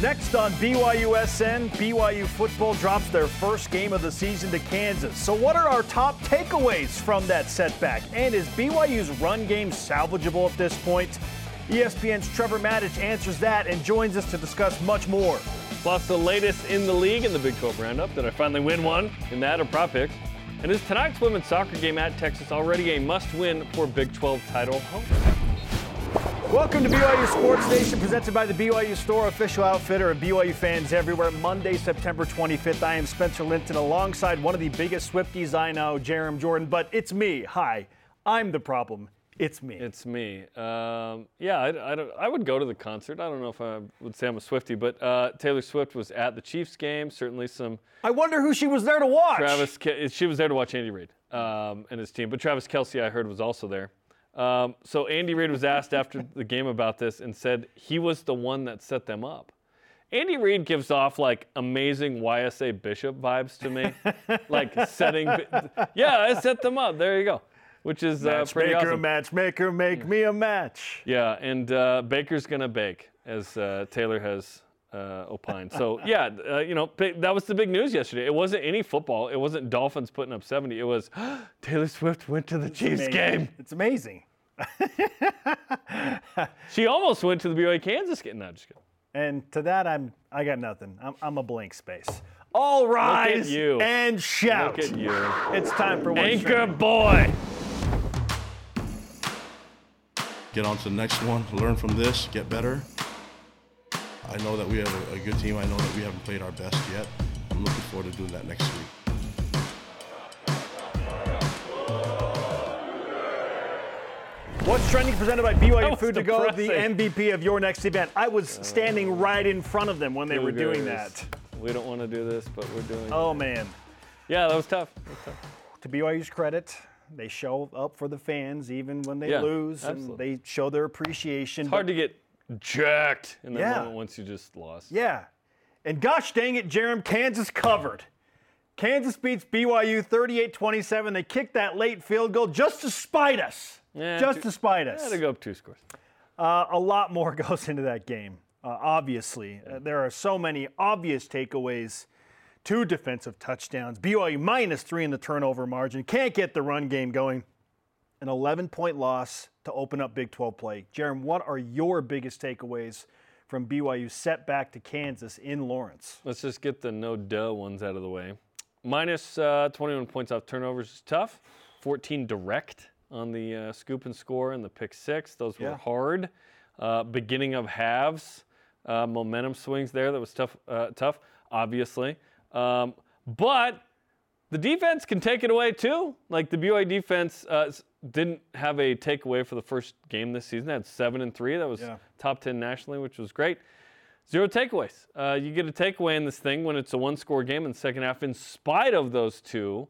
Next on BYUSN, BYU football drops their first game of the season to Kansas. So, what are our top takeaways from that setback? And is BYU's run game salvageable at this point? ESPN's Trevor Matich answers that and joins us to discuss much more. Plus, the latest in the league in the Big 12 Roundup. Did I finally win one in that or prop picks? And is tonight's women's soccer game at Texas already a must win for Big 12 title home? Welcome to BYU Sports Nation, presented by the BYU Store, official outfitter of BYU fans everywhere. Monday, September 25th. I am Spencer Linton alongside one of the biggest Swifties I know, Jarom Jordan. But it's me. Hi, I'm the problem. It's me. It's me. Um, yeah, I, I, I, would go to the concert. I don't know if I would say I'm a Swifty, but uh, Taylor Swift was at the Chiefs game. Certainly some. I wonder who she was there to watch. Travis, she was there to watch Andy Reid um, and his team. But Travis Kelce, I heard, was also there. Um, so Andy Reid was asked after the game about this and said he was the one that set them up. Andy Reid gives off like amazing YSA Bishop vibes to me, like setting. Yeah, I set them up. There you go. Which is uh, pretty matchmaker, awesome. matchmaker, make me a match. Yeah, and uh, Baker's gonna bake, as uh, Taylor has uh, opined. So yeah, uh, you know that was the big news yesterday. It wasn't any football. It wasn't Dolphins putting up 70. It was Taylor Swift went to the it's Chiefs amazing. game. It's amazing. she almost went to the BYU Kansas game. No, just kidding. And to that, I'm I got nothing. I'm, I'm a blank space. All rise and shout. Look at you. It's time for one Anchor boy. Get on to the next one. Learn from this. Get better. I know that we have a, a good team. I know that we haven't played our best yet. I'm looking forward to doing that next week. What's trending presented by BYU Food to Go, the MVP of your next event. I was standing right in front of them when they were doing that. We don't want to do this, but we're doing oh, it. Oh, man. Yeah, that was tough. That was tough. To BYU's credit, they show up for the fans even when they Yeah, lose, absolutely. and they show their appreciation. It's hard to get jacked in that Yeah. moment once you just lost. Yeah. And gosh dang it, Jarom, Kansas covered. Kansas beats BYU 38 27. They kicked that late field goal just to spite us. Yeah, just two- to spite us. Had to go up two scores. Uh, a lot more goes into that game, uh, obviously. Uh, there are so many obvious takeaways. Two defensive touchdowns. BYU minus three in the turnover margin. Can't get the run game going. An 11 point loss to open up Big 12 play. Jarom, what are your biggest takeaways from BYU setback to Kansas in Lawrence? Let's just get the no duh ones out of the way. Minus, uh, 21 points off turnovers is tough. 14 direct on the uh, scoop and score and the pick six. Those were Yeah. hard. Uh, beginning of halves, uh, momentum swings there. That was tough. Uh, tough, obviously. Um, but the defense can take it away too. Like the BYU defense uh, didn't have a takeaway for the first game this season. They had seven and three. That was Yeah. top ten nationally, which was great. Zero takeaways. Uh, you get a takeaway in this thing when it's a one-score game in the second half, in spite of those two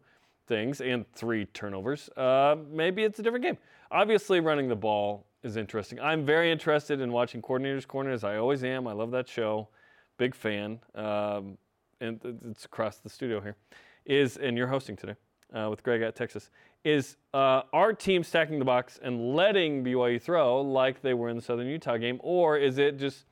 things and three turnovers. Uh, maybe it's a different game. Obviously, running the ball is interesting. I'm very interested in watching Coordinator's Corner, as I always am. I love that show. Big fan. Um, and it's across the studio here. Is and you're hosting today uh, with Greg at Texas. Is uh, our team stacking the box and letting BYU throw like they were in the Southern Utah game, or is it just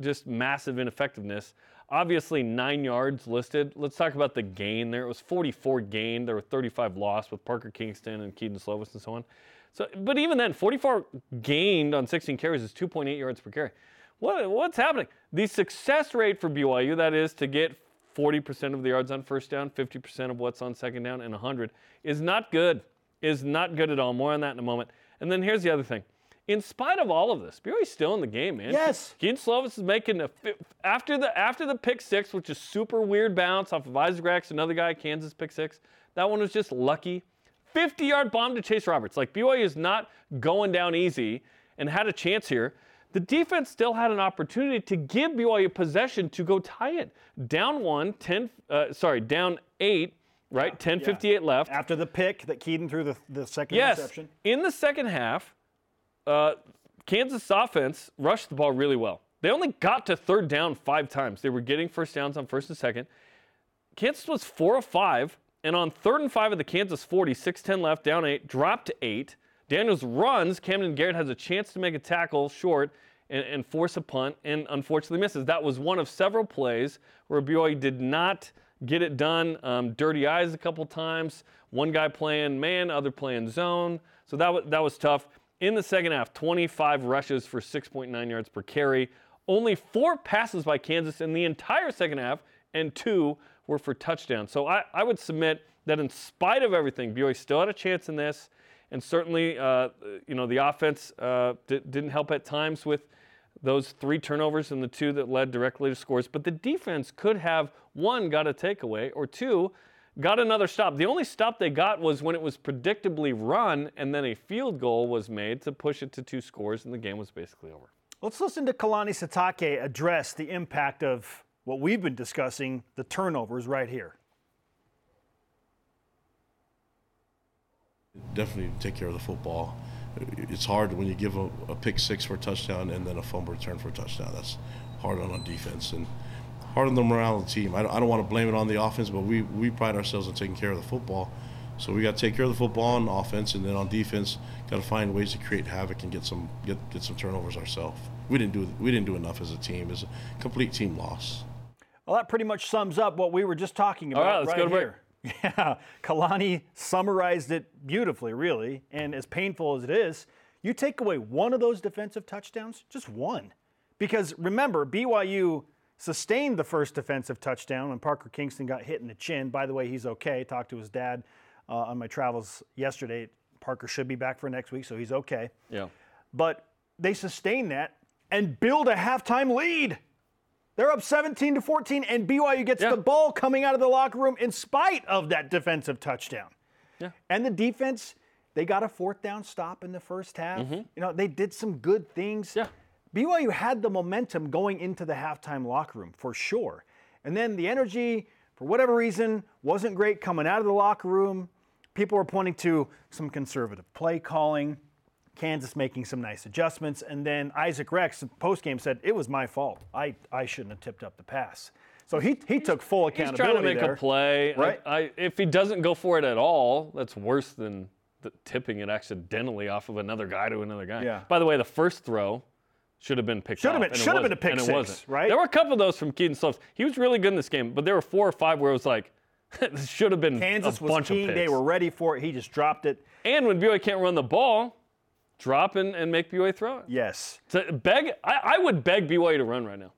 just massive ineffectiveness? Obviously, nine yards listed. Let's talk about the gain there. It was 44 gained. There were 35 lost with Parker Kingston and Kedon Slovis and so on. So, but even then, 44 gained on 16 carries is 2.8 yards per carry. What, what's happening? The success rate for BYU, that is to get 40% of the yards on first down, 50% of what's on second down, and 100, is not good. Is not good at all. More on that in a moment. And then here's the other thing. In spite of all of this, BYU's still in the game, man. Yes. Kedon Slovis is making a after the after the pick six, which is super weird bounce off of Isaac Rex, another guy, Kansas pick six. That one was just lucky. 50 yard bomb to Chase Roberts. Like BYU is not going down easy and had a chance here. The defense still had an opportunity to give BYU a possession to go tie it. Down one, 10, uh, sorry, down eight, right? 10 58 left. After the pick that Kedon threw the, the second Yes. interception. In the second half, uh, Kansas offense rushed the ball really well. They only got to third down five times. They were getting first downs on first and second. Kansas was four of five, and on third and five of the Kansas 40, 6-10 left, down eight, dropped to eight. Daniels runs. Camden Garrett has a chance to make a tackle short, and, and force a punt, and unfortunately misses. That was one of several plays where BYU did not get it done. Um, dirty eyes a couple times. One guy playing man, other playing zone. So that was, that was tough. In the second half, 25 rushes for 6.9 yards per carry. Only four passes by Kansas in the entire second half, and two were for touchdowns. So I, I would submit that in spite of everything, BYU still had a chance in this, and certainly, uh, you know, the offense uh, d- didn't help at times with those three turnovers and the two that led directly to scores. But the defense could have one got a takeaway or two got another stop. The only stop they got was when it was predictably run, and then a field goal was made to push it to two scores, and the game was basically over. Let's listen to Kalani Sitake address the impact of what we've been discussing, the turnovers, right here. Definitely take care of the football. It's hard when you give a, a pick six for a touchdown and then a fumble return for a touchdown. That's hard on a defense and hard of the morale of the team. I don't, I don't want to blame it on the offense, but we, we pride ourselves on taking care of the football. So we got to take care of the football on offense, and then on defense, got to find ways to create havoc and get some get get some turnovers ourselves. We didn't do we didn't do enough as a team. It's a complete team loss. Well, that pretty much sums up what we were just talking about. All right, let's right go to break. here. Yeah, Kalani summarized it beautifully, really. And as painful as it is, you take away one of those defensive touchdowns, just one. Because remember, BYU sustained the first defensive touchdown when Parker Kingston got hit in the chin. By the way, he's okay. Talked to his dad uh, on my travels yesterday. Parker should be back for next week, so he's okay. Yeah. But they sustain that and build a halftime lead. They're up 17 to 14, and BYU gets Yeah. the ball coming out of the locker room in spite of that defensive touchdown. Yeah. And the defense, they got a fourth down stop in the first half. You know, they did some good things. Mm-hmm. Yeah. BYU had the momentum going into the halftime locker room for sure. And then the energy, for whatever reason, wasn't great coming out of the locker room. People were pointing to some conservative play calling, Kansas making some nice adjustments, and then Isaac Rex post game said it was my fault. I, I shouldn't have tipped up the pass. So he, he took full accountability. He's trying to make there. a play. I- right? I, if he doesn't go for it at all, that's worse than the, tipping it accidentally off of another guy to another guy. Yeah. By the way, the first throw should have been picked Should have been- should have been a pick and it six, wasn't. right? There were a couple of those from Kedon Slovis. He was really good in this game, but there were four or five where it was like, this should have been Kansas a was bunch keen. They were ready for it. He just dropped it. And when BYU can't run the ball, drop and, and make BYU throw it. Yes. So beg, I, I would beg BYU to run right now.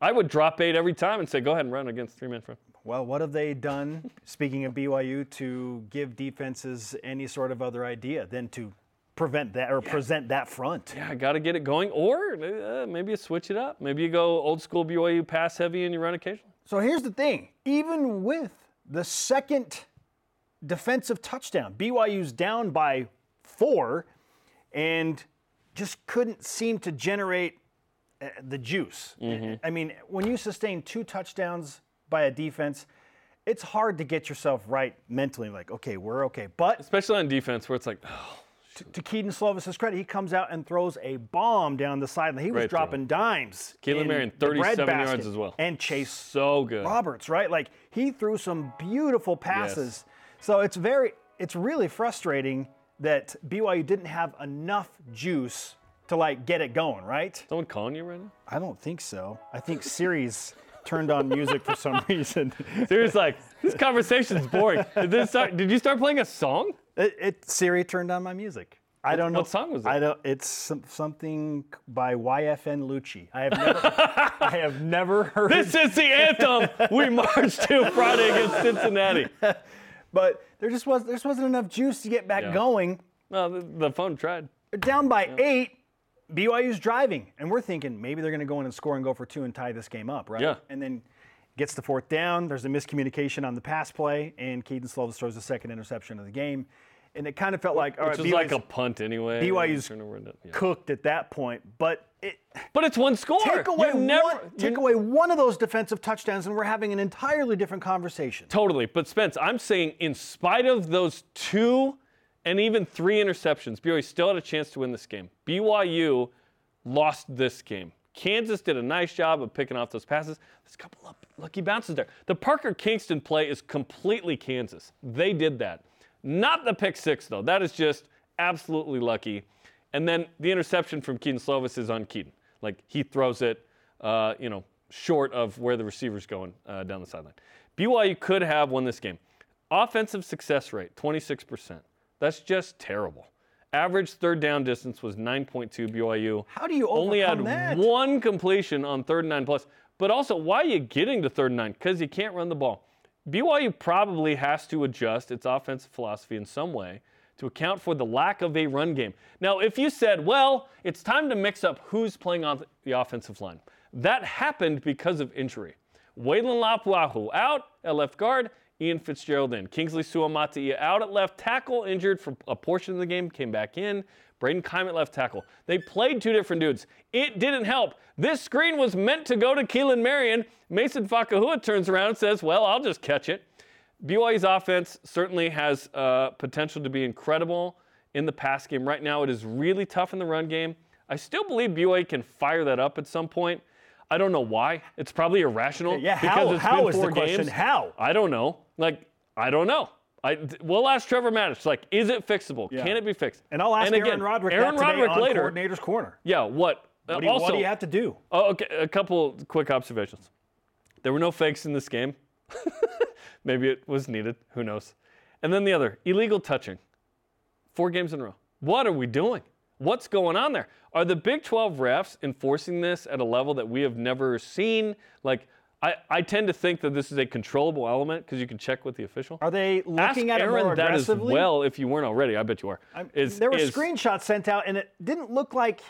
I would drop eight every time and say, go ahead and run against three men front. Well, what have they done, speaking of BYU, to give defenses any sort of other idea than to prevent that or present that front? Yeah, I got to get it going. Or uh, maybe you switch it up. Maybe you go old school BYU pass heavy and you run occasionally. So here's the thing even with the second defensive touchdown, BYU's down by four and just couldn't seem to generate uh, the juice. I mean, when you sustain two touchdowns by a defense, it's hard to get yourself right mentally. Like, okay, we're okay. But Especially on defense where it's like, oh, to Kedon Slovis's credit, he comes out and throws a bomb down the sideline. He was Great throw. dropping dimes. Keelan in Marion, 37 yards as well. And Chase so good. Roberts, right? Like he threw some beautiful passes. Yes. So it's very, it's really frustrating that BYU didn't have enough juice to like get it going, right? Someone calling you right now? I don't think so. I think Siri's turned on music for some reason. Seriously, like, this conversation's boring. Did, this start, did you start playing a song? It, it Siri turned on my music. I don't know. what song was it? I don't. It's some, something by YFN Lucci. I have never. I have never heard. This is the anthem we march to Friday against Cincinnati. but there just was. There just wasn't enough juice to get back Yeah. going. Well, the, the phone tried. They're down by eight. BYU's driving, and we're thinking maybe they're going to go in and score and go for two and tie this game up, right? Yeah. And then gets the fourth down. There's a miscommunication on the pass play, and Kedon Slovis throws the second interception of the game. And it kind of felt like all right, Which was like a punt anyway. BYU's yeah. cooked at that point. But it, But it's one score. take away never, one, you- take away one of those defensive touchdowns, and we're having an entirely different conversation. Totally. But Spence, I'm saying in spite of those two and even three interceptions, BYU still had a chance to win this game. BYU lost this game. Kansas did a nice job of picking off those passes. There's a couple of lucky bounces there. The Parker Kingston play is completely Kansas. They did that. Not the pick six, though. That is just absolutely lucky. And then the interception from Kedon Slovis is on Kedon. Like he throws it, uh, you know, short of where the receiver's going uh, down the sideline. BYU could have won this game. Offensive success rate, 26%. That's just terrible. Average third down distance was 9.2 BYU. How do you only had that? one completion on third and nine plus? But also, why are you getting to third and nine? Because you can't run the ball. BYU probably has to adjust its offensive philosophy in some way to account for the lack of a run game. Now, if you said, well, it's time to mix up who's playing on the offensive line, that happened because of injury. Weylin Lapuaho out at left guard, Ian Fitzgerald in. Kingsley Suamataia out at left tackle, injured for a portion of the game, came back in. Brayden Keim at left tackle. They played two different dudes. It didn't help. This screen was meant to go to Keelan Marion. Mason Fakahua turns around and says, well, I'll just catch it. BYU's offense certainly has uh, potential to be incredible in the pass game. Right now, it is really tough in the run game. I still believe BYU can fire that up at some point. I don't know why. It's probably irrational. Yeah, because how- it's how been is the four question? games. How? I don't know. Like, I don't know. I, we'll ask Trevor Matich. Like, is it fixable? Yeah. Can it be fixed? And I'll ask again, Aaron Roderick Aaron Roderick on later. Coordinator's Corner. Yeah. What? What do, you, also, what do you have to do? Oh, okay. A couple quick observations. There were no fakes in this game. Maybe it was needed. Who knows? And then the other illegal touching. Four games in a row. What are we doing? What's going on there? Are the Big 12 refs enforcing this at a level that we have never seen? Like, I, I tend to think that this is a controllable element because you can check with the official. Are they Ask looking at Aaron it more that as aggressively? well if you weren't already. I bet you are. Is- there were is- screenshots sent out, and it didn't look like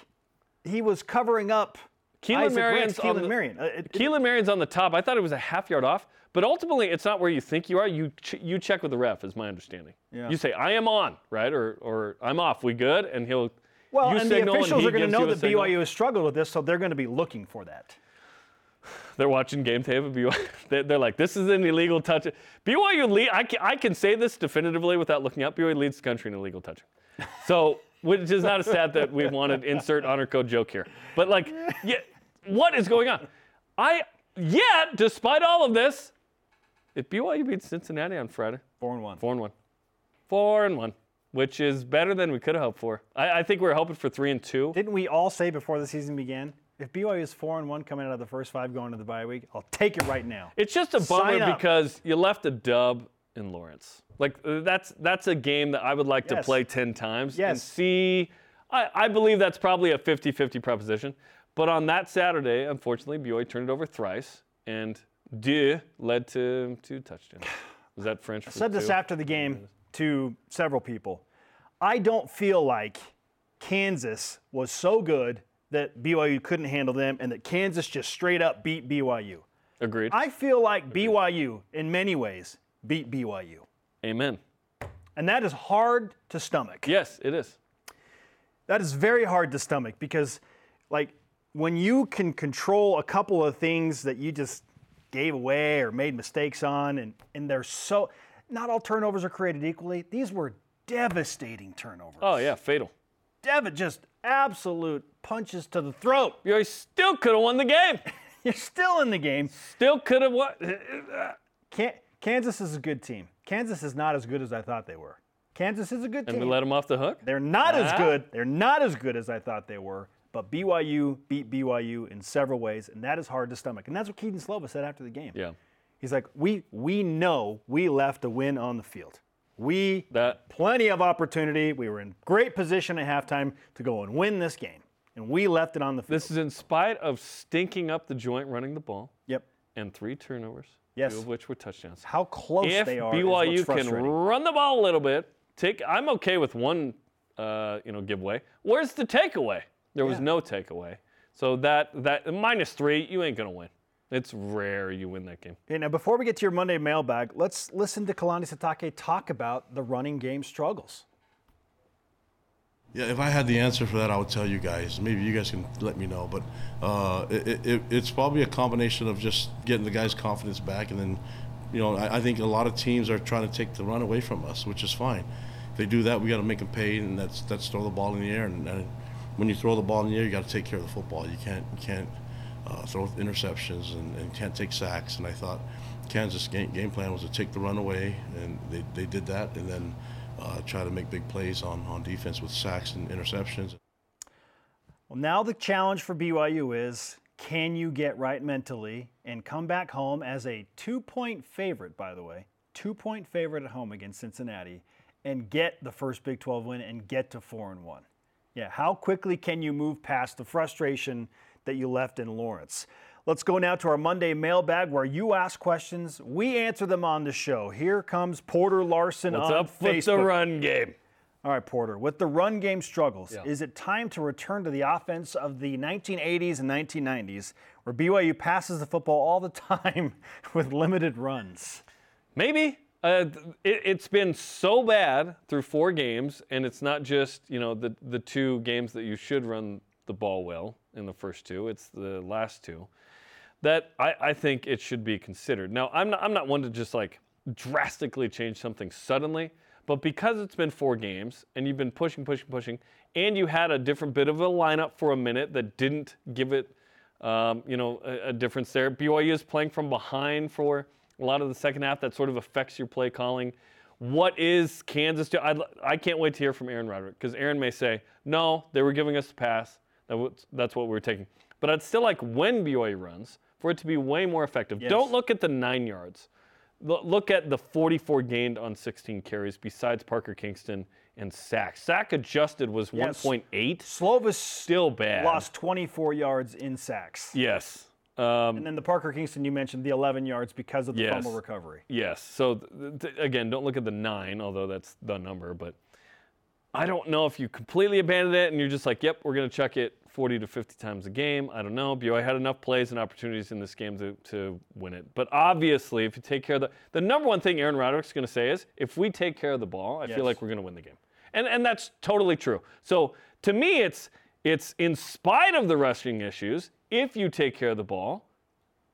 he was covering up Keelan Isaac Marion's Rex, on the- Marion. Uh, it- Keelan Marion's on the top. I thought it was a half yard off, but ultimately it's not where you think you are. You ch- you check with the ref, is my understanding. Yeah. You say I am on, right, or or I'm off. We good, and he'll. Well, you and the officials he are going to know that signal. BYU has struggled with this, so they're going to be looking for that. They're watching game tape of BYU. They're, they're like, this is an illegal touch. BYU lead. I can, I can say this definitively without looking up. BYU leads the country in illegal touching. So, which is not a stat that we wanted to insert honor code joke here. But like, yeah, what is going on? I yet, despite all of this, if BYU beats Cincinnati on Friday, Four and one. four and one, four and one, which is better than we could have hoped for. I, I think we were hoping for three and two. Didn't we all say before the season began, if BYU is four and one coming out of the first five going to the bye week, I'll take it right now. It's just a bummer because you left a dub in Lawrence. Like uh, that's that's a game that I would like to play 10 times yes. and see I, I believe that's probably a 50-50 proposition. But on that Saturday, unfortunately, BYU turned it over thrice and deux led to two touchdowns. Was that French? I said this after the game to several people. I don't feel like Kansas was so good that BYU couldn't handle them and that Kansas just straight up beat BYU. Agreed. I feel like BYU, in many ways, beat BYU. Amen. And that is hard to stomach. Yes, it is. That is very hard to stomach because, like, when you can control a couple of things that you just gave away or made mistakes on, and, and they're so, not all turnovers are created equally. These were devastating turnovers. Oh yeah, fatal. Dev- just absolute punches to the throat. You still could have won the game. You're still in the game. Still could have won. Can- Kansas is a good team. Kansas is not as good as I thought they were. Kansas is a good team. And we let them off the hook. They're not as good. They're not as good as I thought they were. But BYU beat BYU in several ways, and that is hard to stomach. And that's what Kedon Slovis said after the game. Yeah. He's like, we we know we left a win on the field. We That plenty of opportunity. We were in great position at halftime to go and win this game, and we left it on the field. This is in spite of stinking up the joint running the ball yep. and three turnovers, Yes. two of which were touchdowns. How close If they are. is BYU can run the ball a little bit, take I'm okay with one uh, you know giveaway. Where's the takeaway? There was Yeah. no takeaway. So that that minus three, you ain't gonna win. It's rare you win that game. Okay, now before we get to your Monday mailbag, let's listen to Kalani Sitake talk about the running game struggles. Yeah, if I had the answer for that, I would tell you guys. Maybe you guys can let me know. But uh, it, it, it's probably a combination of just getting the guys' confidence back, and then, you know, I, I think a lot of teams are trying to take the run away from us, which is fine. If they do that, we got to make them pay, and that's that's throw the ball in the air. And, and when you throw the ball in the air, you got to take care of the football. You can't you can't uh, throw interceptions and, and can't take sacks. And I thought Kansas game, game plan was to take the run away, and they, they did that, and then uh, try to make big plays on, on defense with sacks and interceptions. Well, now the challenge for BYU is can you get right mentally and come back home as a two point favorite, by the way, two point favorite at home against Cincinnati and get the first Big 12 win and get to 4 and 1? Yeah, how quickly can you move past the frustration that you left in Lawrence? Let's go now to our Monday mailbag where you ask questions, we answer them on the show. Here comes Porter Larson What's on up with the run game? All right, Porter. With the run game struggles, Yeah. is it time to return to the offense of the 1980s and 1990s, where BYU passes the football all the time with limited runs? Maybe. Uh, it, it's been so bad through four games, and it's not just you know the the two games that you should run the ball well in the first two. It's the last two that I, I think it should be considered. Now I'm not I'm not one to just like drastically change something suddenly, but because it's been four games and you've been pushing, pushing, pushing, and you had a different bit of a lineup for a minute that didn't give it um, you know, a, a difference there. BYU is playing from behind for a lot of the second half. That sort of affects your play calling. What is Kansas do? I'd, I can't wait to hear from Aaron Roderick because Aaron may say, no, they were giving us a pass. That's what we were taking. But I'd still like when BYU runs for it to be way more effective. Yes. Don't look at the nine yards. Lo- Look at the 44 gained on 16 carries besides Parker Kingston and sack. Sack adjusted was Yes. 1.8. Slovis Still bad. lost 24 yards in sacks. Yes. Um, And then the Parker Kingston, you mentioned the 11 yards because of the Yes. fumble recovery. Yes. So th- th- again, don't look at the nine, although that's the number. But I don't know if you completely abandoned it and you're just like, yep, we're going to chuck it 40 to 50 times a game. I don't know. BYU had enough plays and opportunities in this game to, to win it. But obviously, if you take care of the the number one thing Aaron Roderick's going to say is, if we take care of the ball, I Yes. feel like we're going to win the game. And and that's totally true. So to me, it's it's in spite of the rushing issues, if you take care of the ball,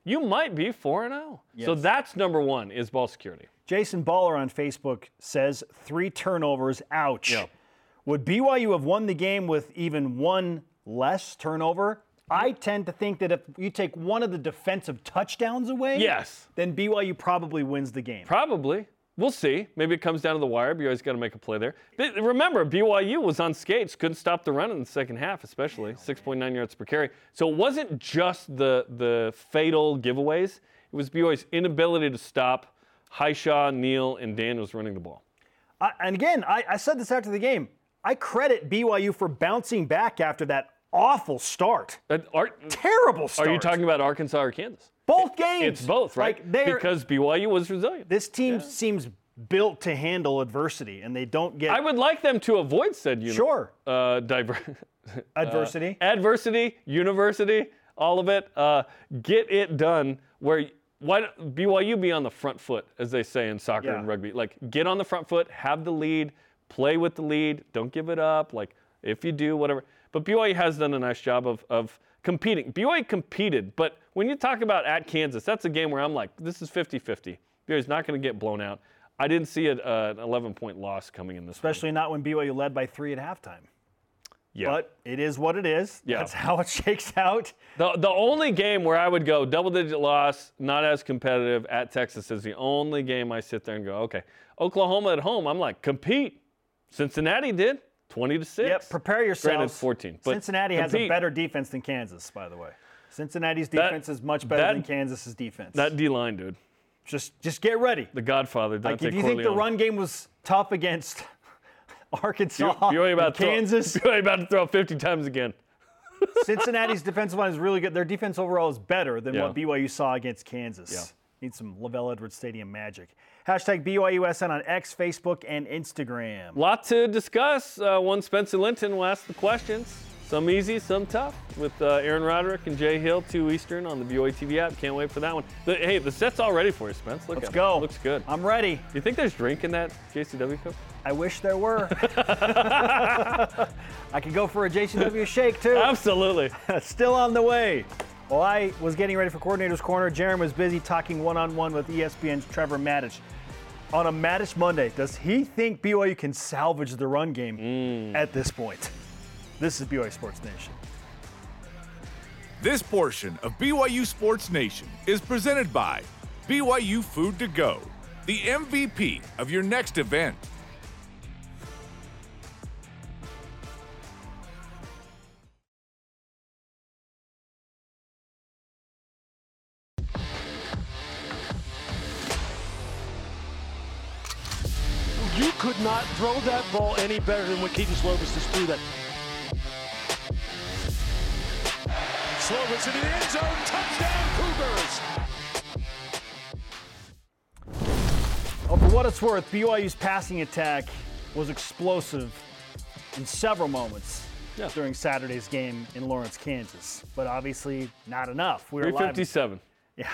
you might be 4 and 0. So that's number 1 is ball security. Jason Baller on Facebook says three turnovers. Ouch. Yeah. Would BYU have won the game with even one less turnover? I tend to think that if you take one of the defensive touchdowns away, Yes. then BYU probably wins the game. Probably. We'll see. Maybe it comes down to the wire. BYU's got to make a play there. But remember, BYU was on skates, couldn't stop the run in the second half, especially 6.9 yards per carry. So it wasn't just the the fatal giveaways. It was BYU's inability to stop Hishaw, Neal, and Daniels running the ball. I, and again, I, I said this after the game. I credit BYU for bouncing back after that awful start. That- Are, Terrible start. are you talking about Arkansas or Kansas? both games? It's both, right? Like because BYU was resilient. this team seems built to handle adversity, and they don't get I would like them to avoid said uni- Sure. uh, diver- adversity. adversity, university, all of it. Uh, get it done. Where why BYU be on the front foot, as they say in soccer Yeah. and rugby? Like get on the front foot, have the lead, play with the lead, don't give it up. Like if you do, whatever. But BYU has done a nice job of of competing. BYU competed, but when you talk about at Kansas, that's a game where I'm like, this is 50-50. BYU's not going to get blown out. I didn't see a, uh, an 11 point loss coming in this. one. especially not when BYU led by three at halftime. yeah. But it is what it is. Yeah. That's how it shakes out. The, the only game where I would go double digit loss, not as competitive at Texas is the only game I sit there and go, okay. Oklahoma at home, I'm like, compete. Cincinnati did, 20 to 6. Yep, prepare yourselves. Granted, 14. But Cincinnati has a better defense than Kansas, by the way. Cincinnati's defense is much better that- than Kansas's defense. That D line, dude. just just get ready. The Godfather, Like Dontay if you think the run game was tough against Arkansas, BYU about and to throw- Kansas, BYU about to throw 50 times again. Cincinnati's defensive line is really good. Their defense overall is better than Yeah. what BYU saw against Kansas. Yeah. Need some LaVell Edwards Stadium magic. Hashtag BYUSN on X, Facebook, and Instagram. Lot to discuss. Uh, one Spencer Linton will ask the questions. Some easy, some tough. With uh, Aaron Roderick and Jay Hill, 2 Eastern on the BYU TV app. Can't wait for that one. The- hey, the set's all ready for you, Spence. Look Let's at it. go. Looks good. I'm ready. Do you think there's drink in that JCW cup? I wish there were. I could go for a JCW shake too. Absolutely. Still on the way. While I was getting ready for Coordinator's Corner, Jarom was busy talking one on one with ESPN's Trevor Matich. On a Matich Monday, does he think BYU can salvage the run game mm. at this point? This is BYU Sports Nation. This portion of BYU Sports Nation is presented by BYU Food to Go, the MVP of your next event. Throw that ball any better than what Kedon Slovis just threw that. Slovis in the end zone. Touchdown, Cougars. Well, for what it's worth, BYU's passing attack was explosive in several moments Yeah. during Saturday's game in Lawrence, Kansas. But obviously, not enough. We were live. 357. Yeah,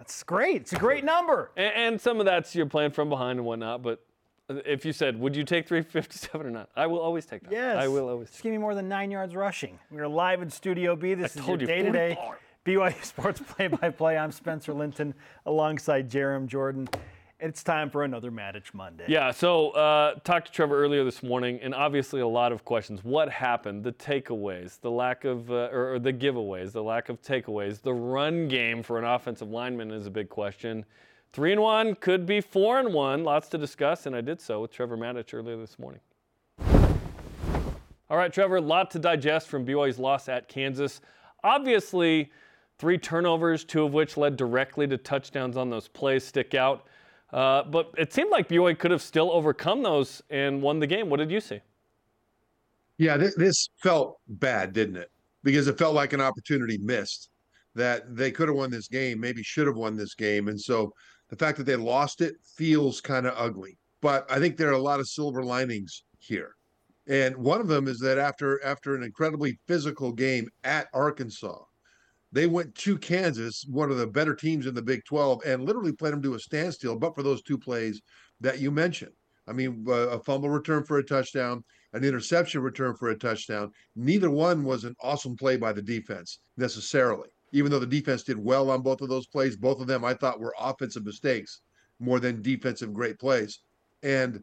that's great. It's a great number. And, and some of that's you're playing from behind and whatnot. But if you said, would you take 357 or not? I will always take that. Yes. I will always. Just give me more than nine yards rushing. We're live in Studio B. This is your day-to-day 44. BYU Sports Play-by-Play. I'm Spencer Linton alongside Jarom Jordan. It's time for another Matich Monday. Yeah, so uh, talked to Trevor earlier this morning, and obviously a lot of questions. What happened? The takeaways, the lack of, uh, or, or the giveaways, the lack of takeaways. The run game for an offensive lineman is a big question. Three and one could be four and one. Lots to discuss, and I did so with Trevor Matich earlier this morning. All right, Trevor, a lot to digest from BYU's loss at Kansas. Obviously, three turnovers, two of which led directly to touchdowns on those plays, stick out. Uh, but it seemed like BYU could have still overcome those and won the game. What did you see? Yeah, this, this felt bad, didn't it? Because it felt like an opportunity missed that they could have won this game, maybe should have won this game. And so the fact that they lost it feels kind of ugly. But I think there are a lot of silver linings here. And one of them is that after after an incredibly physical game at Arkansas, they went to Kansas, one of the better teams in the Big 12, and literally played them to a standstill, but for those two plays that you mentioned. I mean, uh, a fumble return for a touchdown, an interception return for a touchdown. Neither one was an awesome play by the defense necessarily. Even though the defense did well on both of those plays, both of them I thought were offensive mistakes more than defensive great plays. And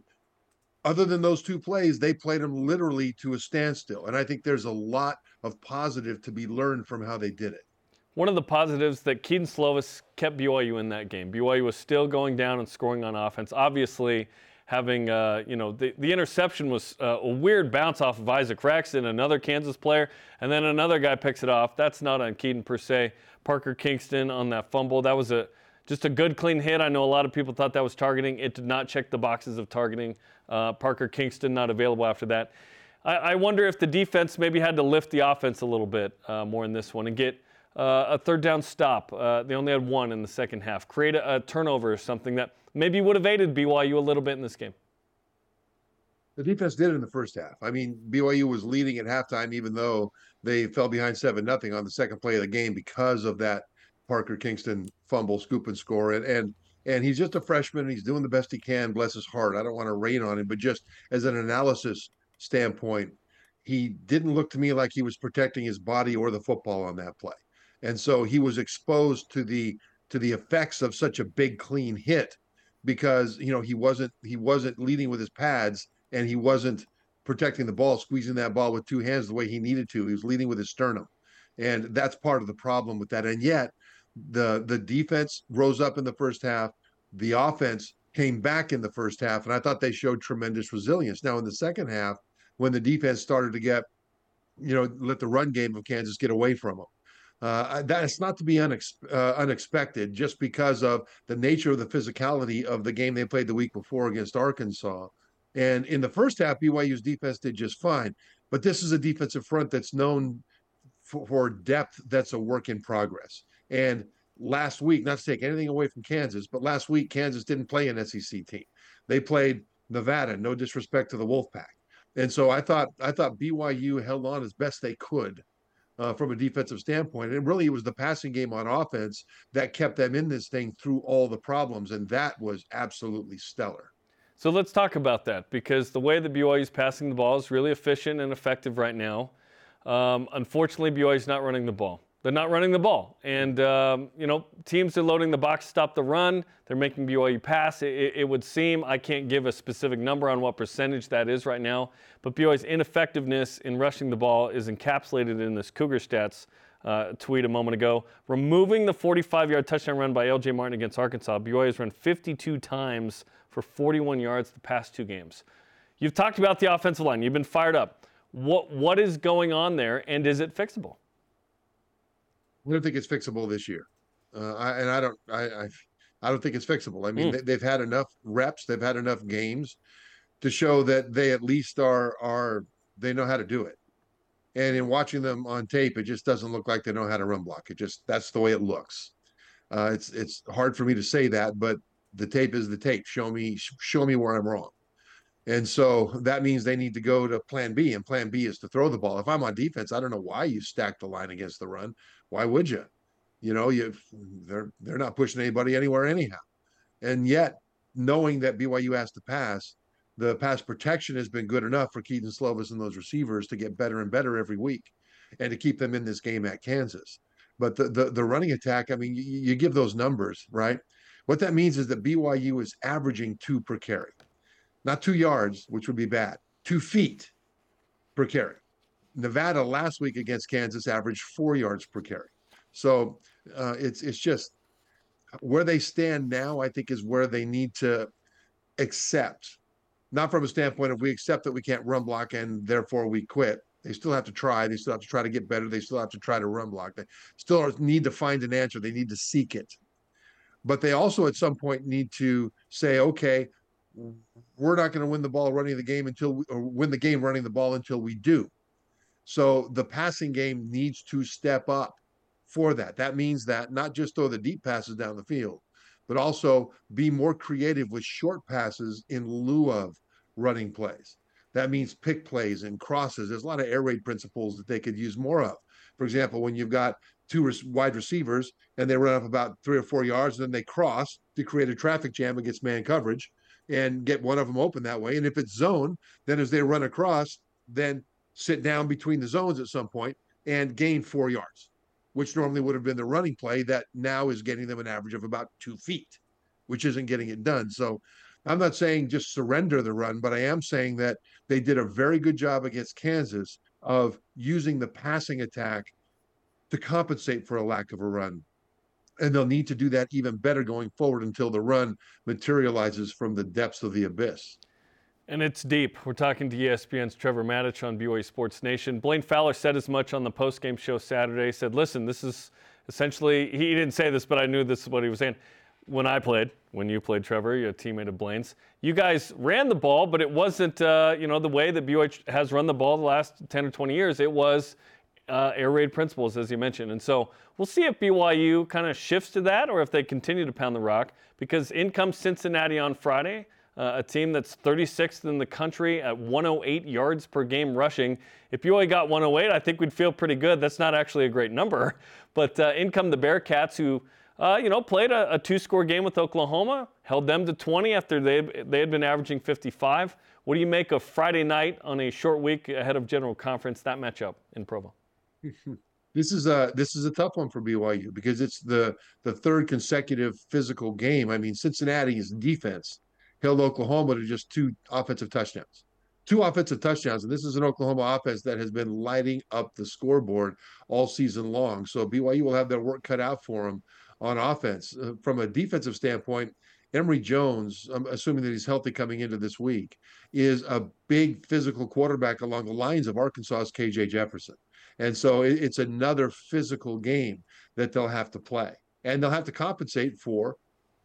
other than those two plays, they played them literally to a standstill. And I think there's a lot of positive to be learned from how they did it. One of the positives that Kedon Slovis kept BYU in that game. BYU was still going down and scoring on offense. Obviously, having uh, you know the, the interception was uh, a weird bounce off of Isaac Raxton, another Kansas player, and then another guy picks it off. That's not on Kedon per se. Parker Kingston on that fumble. That was a just a good clean hit. I know a lot of people thought that was targeting. It did not check the boxes of targeting. Uh, Parker Kingston not available after that. I, I, wonder if the defense maybe had to lift the offense a little bit uh, more in this one and get uh, a third down stop. Uh, they only had one in the second half. Create a, a, turnover or something that maybe would have aided BYU a little bit in this game. The defense did in the first half. I mean, BYU was leading at halftime, even though they fell behind seven nothing on the second play of the game because of that Parker Kingston fumble, scoop and score, and and and he's just a freshman. He's doing the best he can. Bless his heart. I don't want to rain on him, but just as an analysis standpoint, he didn't look to me like he was protecting his body or the football on that play and so he was exposed to the to the effects of such a big clean hit because you know he wasn't he wasn't leading with his pads and he wasn't protecting the ball squeezing that ball with two hands the way he needed to. He was leading with his sternum. And that's part of the problem with that. And yet the the defense rose up in the first half. The offense came back in the first half and i thought they showed tremendous resilience. Now in the second half when the defense started to get you know let the run game of kansas get away from them uh, that's not to be unex- uh, unexpected just because of the nature of the physicality of the game they played the week before against Arkansas. And in the first half, BYU's defense did just fine. But this is a defensive front that's known for, for depth that's a work in progress. And last week, not to take anything away from Kansas, but last week, Kansas didn't play an SEC team. They played Nevada, no disrespect to the Wolfpack. And so I thought I thought BYU held on as best they could uh, from a defensive standpoint. And really, it was the passing game on offense that kept them in this thing through all the problems, and that was absolutely stellar. So let's talk about that because the way that BYU is passing the ball is really efficient and effective right now. Um, unfortunately, BYU is not running the ball. They're not running the ball, and um, you know teams are loading the box, stop the run. They're making BYU pass. It, it, would seem I can't give a specific number on what percentage that is right now, but BYU's ineffectiveness in rushing the ball is encapsulated in this Cougar stats uh, tweet a moment ago. Removing the 45-yard touchdown run by L.J. Martin against Arkansas, BYU has run 52 times for 41 yards the past two games. You've talked about the offensive line. You've been fired up. What what is going on there, and is it fixable? I don't think it's fixable this year, uh, I, and I don't. I, I, I don't think it's fixable. I mean, mm. they, have had enough reps. They've had enough games to show that they at least are are they know how to do it. And in watching them on tape, it just doesn't look like they know how to run block. It just that's the way it looks. Uh, it's it's hard for me to say that, but the tape is the tape. Show me show me where I'm wrong. And so that means they need to go to plan B, and plan B is to throw the ball. If I'm on defense, I don't know why you stack the line against the run. Why would you? You know, you they're they're not pushing anybody anywhere anyhow. And yet, knowing that BYU has to pass, the pass protection has been good enough for Kedon Slovis and those receivers to get better and better every week, and to keep them in this game at Kansas. But the the, the running attack, I mean, you, you give those numbers, right? What that means is that BYU is averaging two per carry not two yards, which would be bad, two feet per carry. Nevada last week against Kansas averaged four yards per carry. So uh, it's it's just where they stand now. I think is where they need to accept, not from a standpoint of we accept that we can't run block and therefore we quit. They still have to try. They still have to try to get better. They still have to try to run block. They still need to find an answer. They need to seek it. But they also at some point need to say, okay, we're not going to win the ball running the game until we, or win the game running the ball until we do. So the passing game needs to step up for that. That means that not just throw the deep passes down the field, but also be more creative with short passes in lieu of running plays. That means pick plays and crosses. There's a lot of air raid principles that they could use more of. For example, when you've got two wide receivers and they run up about three or four yards, and then they cross to create a traffic jam against man coverage and get one of them open that way. And if it's zone, then as they run across, then sit down between the zones at some point and gain four yards, which normally would have been the running play that now is getting them an average of about two feet, which isn't getting it done. So I'm not saying just surrender the run, but I am saying that they did a very good job against Kansas of using the passing attack to compensate for a lack of a run and they'll need to do that even better going forward until the run materializes from the depths of the abyss. And it's deep. We're talking to ESPN's Trevor Matich on BYU Sports Nation. Blaine Fowler said as much on the postgame show Saturday. He said, listen, this is essentially, he didn't say this, but I knew this is what he was saying. When I played, when you played, Trevor, you're a teammate of Blaine's, you guys ran the ball, but it wasn't, uh, you know, the way that BYU has run the ball the last 10 or 20 years. It was uh, air raid principles, as you mentioned. And so we'll see if BYU kind of shifts to that or if they continue to pound the rock because in comes Cincinnati on Friday, uh, a team that's 36th in the country at 108 yards per game rushing. If BYU got 108, I think we'd feel pretty good. That's not actually a great number. But uh, in come the Bearcats who. Uh, you know, played a, a, two-score game with Oklahoma, held them to 20 after they they had been averaging 55. What do you make of Friday night on a short week ahead of General Conference? That matchup in Provo. This is a this is a tough one for BYU because it's the the third consecutive physical game. I mean, Cincinnati's defense held Oklahoma to just two offensive touchdowns. Two offensive touchdowns, and this is an Oklahoma offense that has been lighting up the scoreboard all season long. So BYU will have their work cut out for them on offense. Uh, from a defensive standpoint, Emory Jones, I'm assuming that he's healthy coming into this week, is a big physical quarterback along the lines of Arkansas's KJ Jefferson. And so it, it's another physical game that they'll have to play. And they'll have to compensate for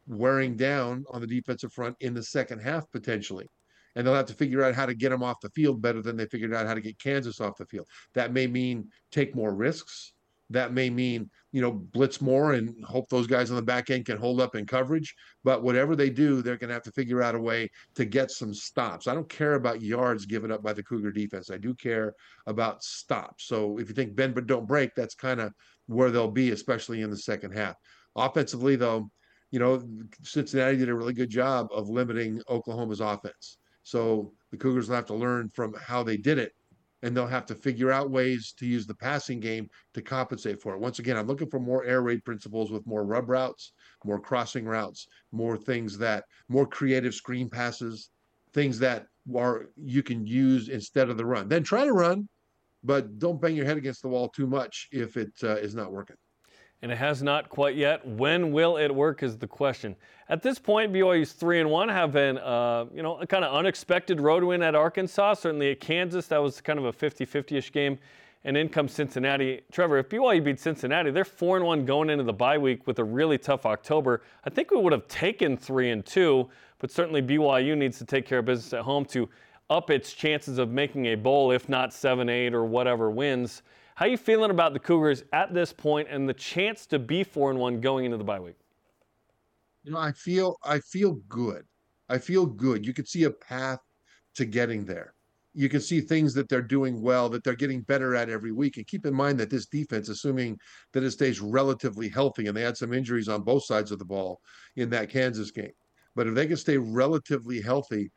wearing down on the defensive front in the second half potentially. And they'll have to figure out how to get them off the field better than they figured out how to get Kansas off the field. That may mean take more risks. That may mean, you know, blitz more and hope those guys on the back end can hold up in coverage. But whatever they do, they're going to have to figure out a way to get some stops. I don't care about yards given up by the Cougar defense. I do care about stops. So if you think bend but don't break, that's kind of where they'll be, especially in the second half. Offensively, though, you know, Cincinnati did a really good job of limiting Oklahoma's offense. So the Cougars will have to learn from how they did it and they'll have to figure out ways to use the passing game to compensate for it. Once again, I'm looking for more air raid principles with more rub routes, more crossing routes, more things that more creative screen passes, things that are you can use instead of the run. Then try to run, but don't bang your head against the wall too much if it uh, is not working and it has not quite yet. When will it work is the question. At this point, BYU's three and one have been, uh, you know, a kind of unexpected road win at Arkansas. Certainly at Kansas, that was kind of a 50-50ish game. and in comes Cincinnati. Trevor, if BYU beats Cincinnati, they're four and one going into the bye week with a really tough October. I think we would have taken three and two, but certainly BYU needs to take care of business at home to up its chances of making a bowl, if not seven, eight, or whatever wins. How you feeling about the Cougars at this point and the chance to be four and one going into the bye week? You know, I feel I feel good. I feel good. You could see a path to getting there you can see things that they're doing well, that they're getting better at every week. And keep in mind that this defense, assuming that it stays relatively healthy, and they had some injuries on both sides of the ball in that Kansas game. But if they can stay relatively healthy,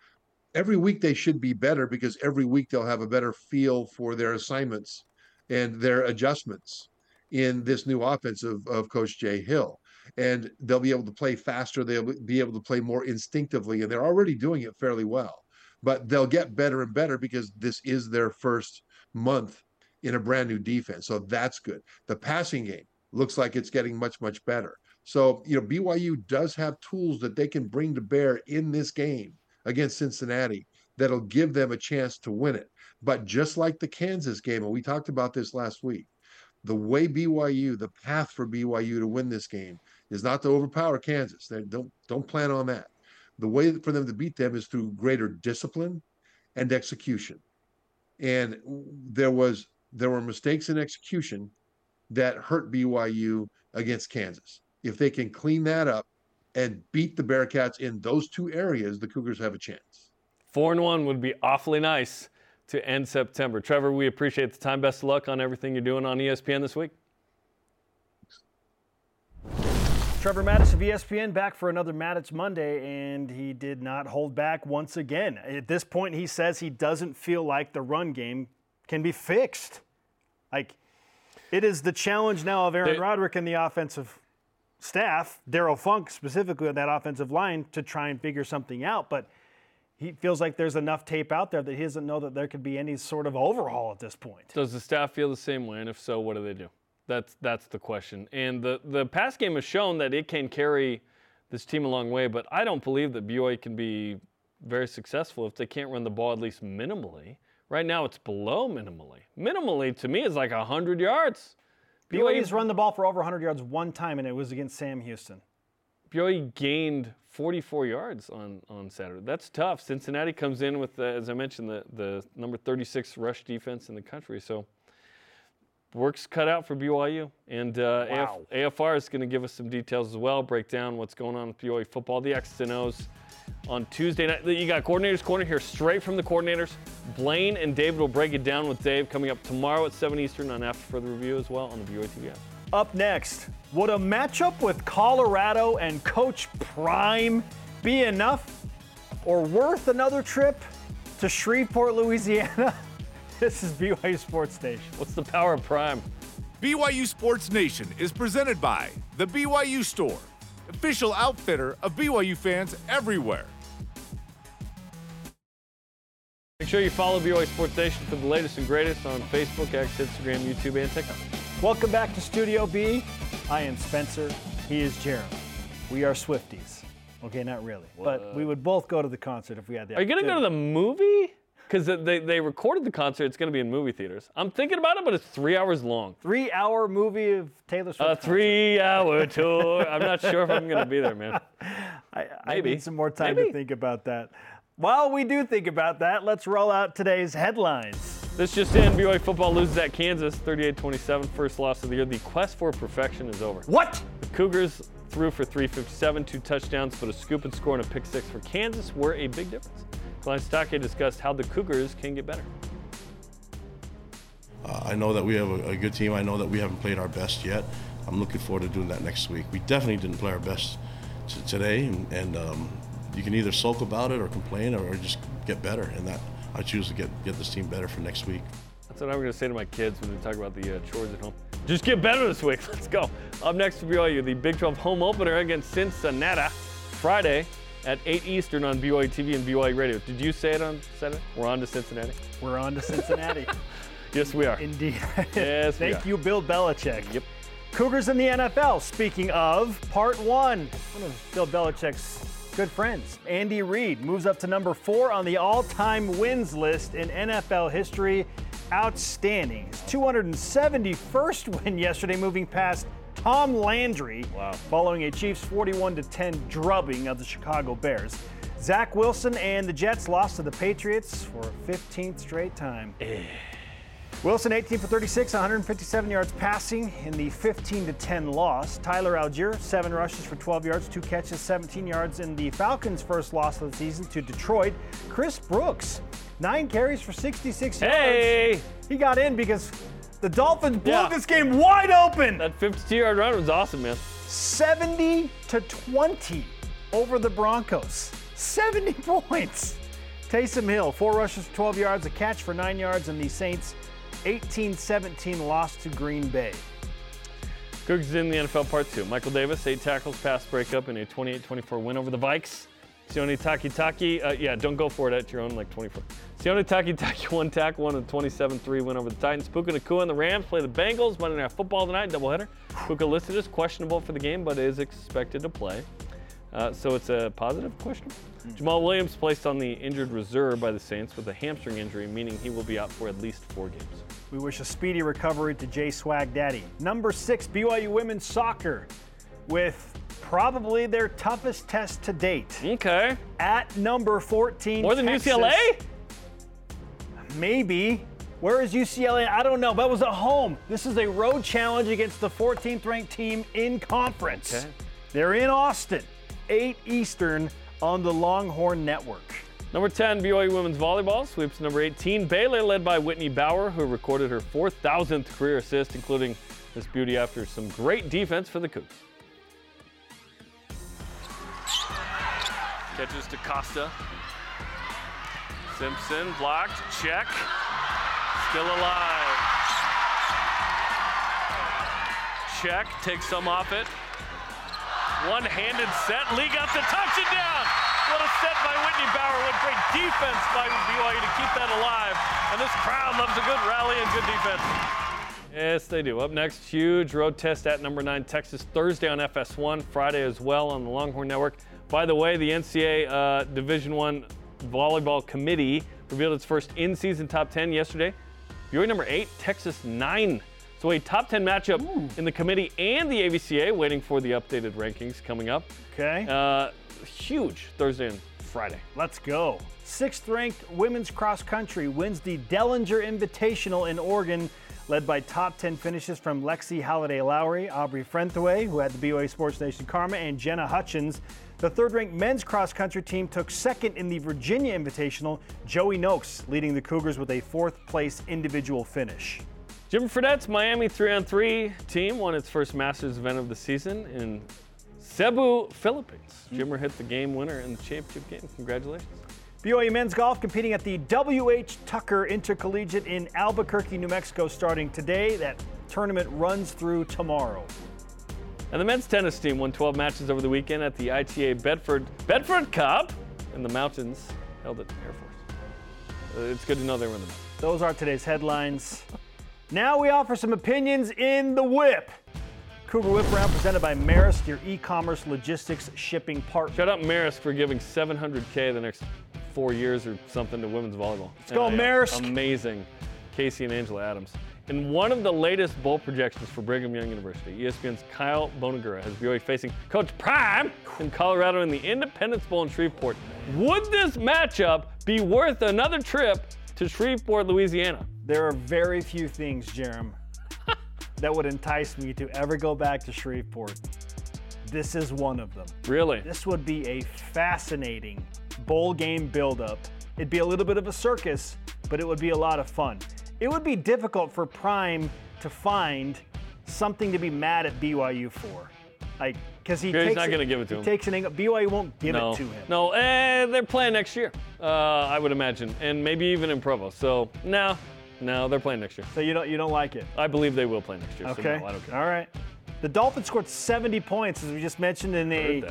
every week they should be better because every week they'll have a better feel for their assignments and their adjustments in this new offense of, of Coach Jay Hill. And they'll be able to play faster. They'll be able to play more instinctively, and they're already doing it fairly well but they'll get better and better because this is their first month in a brand new defense. So that's good. The passing game looks like it's getting much, much better. So, you know, BYU does have tools that they can bring to bear in this game against Cincinnati that'll give them a chance to win it. But just like the Kansas game, and we talked about this last week, the way BYU, the path for BYU to win this game is not to overpower Kansas. They don't don't plan on that the way for them to beat them is through greater discipline and execution. And there was there were mistakes in execution that hurt BYU against Kansas. If they can clean that up and beat the Bearcats in those two areas, the Cougars have a chance. Four and one would be awfully nice to end September. Trevor, we appreciate the time. Best of luck on everything you're doing on ESPN this week. Trevor Matich of ESPN back for another Matich Monday, and he did not hold back once again. At this point, he says he doesn't feel like the run game can be fixed. Like, it is the challenge now of Aaron they, Roderick and the offensive staff, Darrell Funk specifically on that offensive line, to try and figure something out. But he feels like there's enough tape out there that he doesn't know that there could be any sort of overhaul at this point. Does the staff feel the same way? And if so, what do they do? That's that's the question. And the the pass game has shown that it can carry this team a long way, but I don't believe that BYU can be very successful if they can't run the ball at least minimally. Right now, it's below minimally. Minimally, to me, is like 100 yards. BYU's run the ball for over 100 yards one time, and it was against Sam Houston. BYU gained 44 yards on, on Saturday. That's tough. Cincinnati comes in with, as I mentioned, the, the number 36 rush defense in the country. So work's cut out for BYU. And uh, wow. AF, AFR is going to give us some details as well, break down what's going on with BYU football, the X's and O's. On Tuesday night, you got Coordinators Corner here straight from the coordinators. Blaine and David will break it down with Dave coming up tomorrow at 7 Eastern on After Further Review as well on the BYU TV app. Up next, would a matchup with Colorado and Coach Prime be enough or worth another trip to Shreveport, Louisiana? This is BYU Sports Nation. What's the power of Prime? BYU Sports Nation is presented by The BYU Store, official outfitter of BYU fans everywhere. Make sure you follow BYU Sports Nation for the latest and greatest on Facebook, X, Instagram, YouTube, and TikTok. Welcome back to Studio B. I am Spencer. He is Jeremy. We are Swifties. Okay, not really. What? But we would both go to the concert if we had the Are you going to go to the movie? because they, they recorded the concert. It's going to be in movie theaters. I'm thinking about it, but it's three hours long. Three hour movie of Taylor Swift. A three hour tour. I'm not sure if I'm going to be there, man. I, I need some more time Maybe. to think about that. While we do think about that, let's roll out today's headlines. This just in, BYU football loses at Kansas 38-27, first loss of the year. The quest for perfection is over. What? The Cougars threw for 357, two touchdowns, but a scoop and score and a pick six for Kansas were a big difference. Kalani Sitake discussed how the Cougars can get better. Uh, I know that we have a, a, good team. I know that we haven't played our best yet. I'm looking forward to doing that next week. We definitely didn't play our best t- today, and, and um, you can either sulk about it or complain or, or, just get better. And that I choose to get get this team better for next week. That's what I'm going to say to my kids when they talk about the uh, chores at home. Just get better this week. Let's go. Up next for BYU, the Big 12 home opener against Cincinnati Friday at 8 Eastern on BYU TV and BYU Radio. Did you say it on Saturday? We're on to Cincinnati. We're on to Cincinnati. yes, we are. Indeed. yes, Thank you, Bill Belichick. Yep. Cougars in the NFL. Speaking of, part one. One of Bill Belichick's good friends, Andy Reid, moves up to number four on the all time wins list in NFL history. outstanding. His 271st win yesterday, moving past Tom Landry, Wow. following a Chiefs 41 10 drubbing of the Chicago Bears. Zach Wilson and the Jets lost to the Patriots for a 15th straight time. Eh. Wilson 18 for 36, 157 yards passing in the 15 to 10 loss. Tyler Allgeier, seven rushes for 12 yards, two catches, 17 yards in the Falcons' first loss of the season to Detroit. Chris Brooks, nine carries for 66 yards. Hey, He got in because the Dolphins blew Yeah. this game wide open. that 52-yard run was awesome, man. 70 to 20 over the Broncos. 70 points. Taysom Hill, four rushes for 12 yards, a catch for nine yards, and the Saints 18-17 loss to Green Bay. Cougars in the NFL Part 2. Michael Davis, eight tackles, pass breakup in a 28-24 win over the Vikes. Sione Takitaki, uh, yeah, don't go for it at your own, like 24. Sione Takitaki, one tackle, one a 27-3 win over the Titans. Puka Nacua and the Rams play the Bengals Monday Night Football tonight, doubleheader. Puka listed as questionable for the game, but is expected to play. Uh, so it's a positive question. Jamaal Williams placed on the injured reserve by the Saints with a hamstring injury, meaning he will be out for at least four games. We wish a speedy recovery to Jay Swag Daddy. Number six, BYU women's soccer, with probably their toughest test to date. Okay. At number 14, More than Texas. UCLA? Maybe. Where is UCLA? I don't know. That was at home. This is a road challenge against the 14th ranked team in conference. Okay. They're in Austin, 8 Eastern on the Longhorn Network. Number 10, BYU women's volleyball sweeps number 18. Baylor led by Whitney Bower, who recorded her 4,000th career assist, including this beauty after some great defense for the Cougs. Catches to Costa. Simpson blocked. Check. Still alive. Check. Takes some off it. One-handed set. Lee got the touchdown. What a set by Whitney Bower. What great defense by BYU to keep that alive. And this crowd loves a good rally and good defense. Yes, they do. Up next, huge road test at number nine Texas Thursday on FS1, Friday as well on the Longhorn Network. By the way, the NCAA uh, Division One volleyball committee revealed its first in-season top 10 yesterday. BYU number eight, Texas nine. So a top 10 matchup in the committee and the AVCA, waiting for the updated rankings coming up. Okay. Uh, huge Thursday and Friday. Let's go. Sixth ranked women's cross country wins the Dellinger Invitational in Oregon, led by top 10 finishes from Lexy Halladay Lowry, Aubrey Frentheway, who had the BOA Sports Nation Karma, and Jenna Hutchins. The third ranked men's cross country team took second in the Virginia Invitational, Joey Nokes leading the Cougars with a fourth place individual finish. Jim Fredette's Miami 3 on 3 team won its first Masters event of the season in Cebu, Philippines. Jimmer hit the game winner in the championship game. Congratulations. BYU men's golf competing at the W.H. Tucker Intercollegiate in Albuquerque, New Mexico, starting today. That tournament runs through tomorrow. And the men's tennis team won 12 matches over the weekend at the ITA Bedford Bedford Cup in the mountains held at Air Force. Uh, it's good to know they were in the. Those are today's headlines. Now we offer some opinions in the whip. Cougar Whip Round presented by Maersk, your e-commerce logistics shipping partner. Shout out Maersk for giving 700K the next four years or something to women's volleyball. Let's go, Maersk. Amazing. Casey and Angela Adams. In one of the latest bowl projections for Brigham Young University, ESPN's Kyle Bonagura has BYU facing Coach Prime in Colorado in the Independence Bowl in Shreveport. Would this matchup be worth another trip to Shreveport, Louisiana? There are very few things, Jerem, that would entice me to ever go back to Shreveport. This is one of them. Really? This would be a fascinating bowl game buildup. It'd be a little bit of a circus, but it would be a lot of fun. It would be difficult for Prime to find something to be mad at BYU for. Like, because he Yeah, he's takes not it- gonna give it to he him. takes an Eng- BYU won't give no. it to him. No, eh, they're playing next year, uh, I would imagine, and maybe even in Provo. So, no, no, they're playing next year. So you don't you don't like it. I believe they will play next year. Okay. So no, I don't care. All right. The Dolphins scored 70 points, as we just mentioned, in a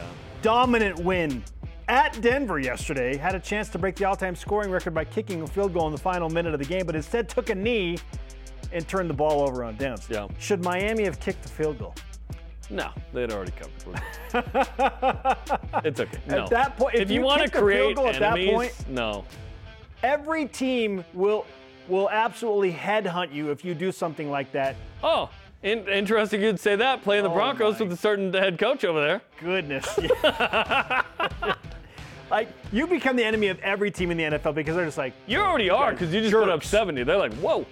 dominant win at Denver yesterday. Had a chance to break the all time scoring record by kicking a field goal in the final minute of the game, but instead took a knee and turned the ball over on downs. Yeah. Should Miami have kicked the field goal? No, they'd already covered. It's okay. No. At that point, if, if you, want to kick the field create goal at that enemies, point, no. every team will will absolutely headhunt you if you do something like that. Oh, in, interesting you'd say that, playing the Oh Broncos with a certain head coach over there. Goodness. like, you become the enemy of every team in the NFL because they're just like, You already are, because you just put up 70. They're like, whoa.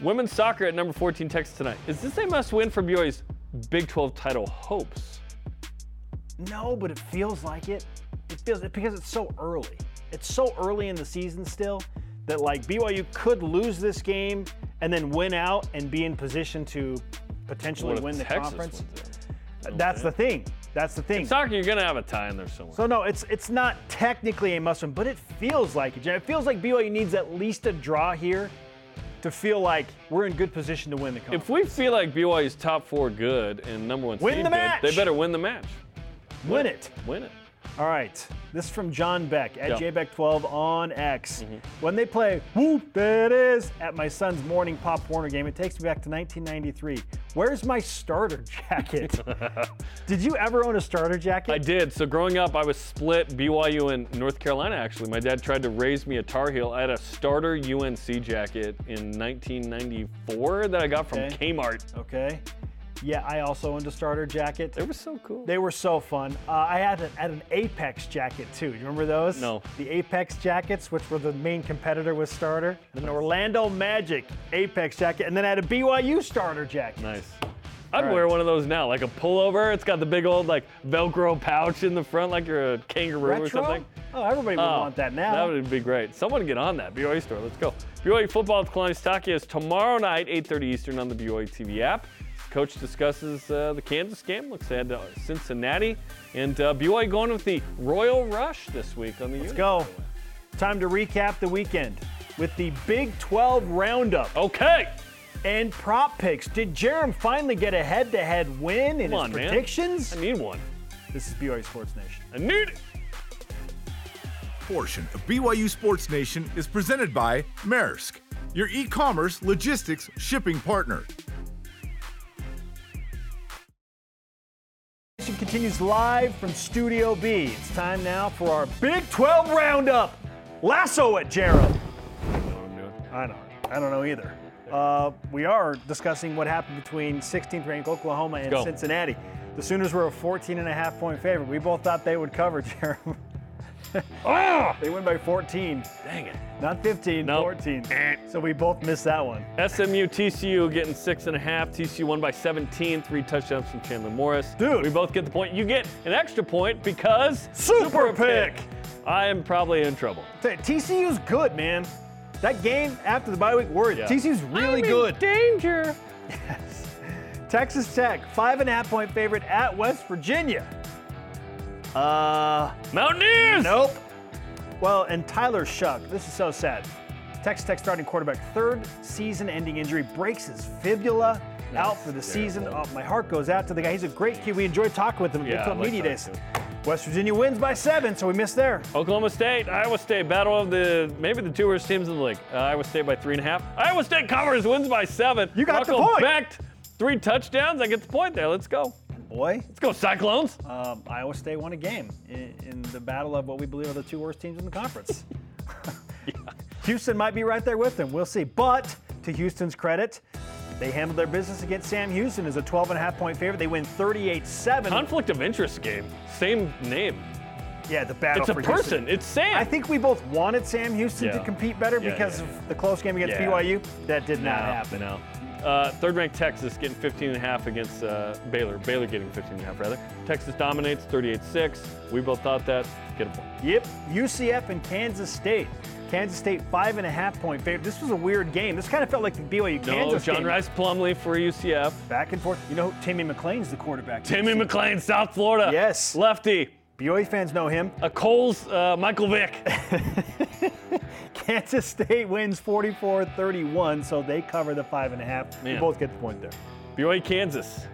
Women's soccer at number 14 Texas tonight. Is this a must win for BYU's Big 12 title hopes? no, but it feels like it. It feels because it's so early. It's so early in the season still that like BYU could lose this game and then win out and be in position to potentially win the Texas conference. That's the thing. That's the thing. Soccer, you're going to have a tie in there somewhere. So no, it's it's not technically a must-win, but it feels like it. It feels like BYU needs at least a draw here to feel like we're in good position to win the conference. if we feel like BYU's top four good and number one Win seed the good, they better win the match. win it. Win it. All right. This is from John Beck at Yeah. JBeck12 on X. Mm-hmm. When they play Whoop there it is at my son's morning Pop Warner game, it takes me back to 1993. Where's my starter jacket? Did you ever own a starter jacket? I did. So growing up, I was split BYU and North Carolina. Actually, my dad tried to raise me a Tar Heel. I had a starter UNC jacket in 1994 that I got from Kmart. Okay. Yeah, I also owned a starter jacket. They were so cool. They were so fun. Uh, I had, a, had an Apex jacket too. Do you remember those? No. The Apex jackets, which were the main competitor with starter. An Orlando Magic Apex jacket, and then I had a BYU starter jacket. nice. I'd All wear one of those now, like a pullover. It's got the big old like Velcro pouch in the front, like you're a kangaroo or Retro? something. Oh, everybody would Oh, want that now. That would be great. Someone get on that BYU store. Let's go. BYU football with Kalani Sitake is tomorrow night, 8:30 Eastern on the BYU TV app. Coach discusses uh, the Kansas game. Looks ahead to Cincinnati, and uh, BYU going with the Royal Rush this week on the. Let's go. Time to recap the weekend with the Big 12 roundup Okay. and prop picks. Did Jerem finally get a head-to-head win in Come his on, man. predictions? I need one. This is BYU Sports Nation. I need it. portion of BYU Sports Nation is presented by Maersk, your e commerce logistics shipping partner. Continues live from Studio B. It's time now for our Big 12 roundup. Lasso it, Jerem. You know I'm doing. I don't. I don't know either. Uh, we are discussing what happened between 16th ranked Oklahoma and. Cincinnati. The Sooners were a 14 and a half point favorite. We both thought they would cover, Jeremy. Oh, They win by 14, dang it. not 15, Nope. 14. Eh. So we both missed that one. SMU TCU getting six and a half. TCU won by 17, three touchdowns from Chandler Morris. Dude. we both get the point. You get an extra point because Super pick. I am probably in trouble. Say, TCU's good, man. That game after the bye week worried. Yeah. TCU's really I'm in good. danger. Texas Tech, five and a half point favorite at West Virginia. Uh, Mountaineers. Nope. Well, and Tyler Shough, this is so sad. Texas Tech starting quarterback, third season ending injury, breaks his fibula, out for the season. Oh, my heart goes out to the guy. He's a great kid. We enjoyed talking with him at Yeah, Big Media Days. West Virginia wins by seven, so we missed there. Oklahoma State, Iowa State, battle of the maybe the two worst teams in the league. Uh, Iowa State by three and a half. Iowa State covers, wins by seven. You got the Ruckle point. Becht, three touchdowns. I get the point there. Let's go. Boy, Let's go Cyclones. um, Iowa State won a game in, in the battle of what we believe are the two worst teams in the conference. Houston might be right there with them. We'll see. But to Houston's credit, they handled their business against Sam Houston as a 12 and a half point favorite. They win 38 7. Conflict of interest game. Same name. Yeah, the battle It's a person. Houston. It's Sam. I think we both wanted Sam Houston to compete better Yeah, because yeah, of the close game against Yeah. BYU. That did not happen. No. Uh, third ranked Texas getting 15 and a half against uh, Baylor. Baylor getting 15 and a half rather. Texas dominates 38-6. We both thought that. Get a point. Yep, UCF and Kansas State. Kansas State five and a half point favorite. This was a weird game. This kind of felt like the BYU No, John game. Rhys Plumlee for UCF. Back and forth. You know, Timmy McClain's the quarterback. Timmy McLean, South Florida. Yes. Lefty. BYU fans know him. A Coles, uh, Michael Vick. Kansas State wins 44-31, so they cover the five and a half. We both get the point there. BYU, Kansas.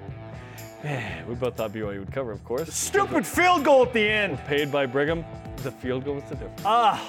we both thought BYU would cover, of course. Stupid field goal at the end. Paid by Brigham. The field goal was the difference. Ah,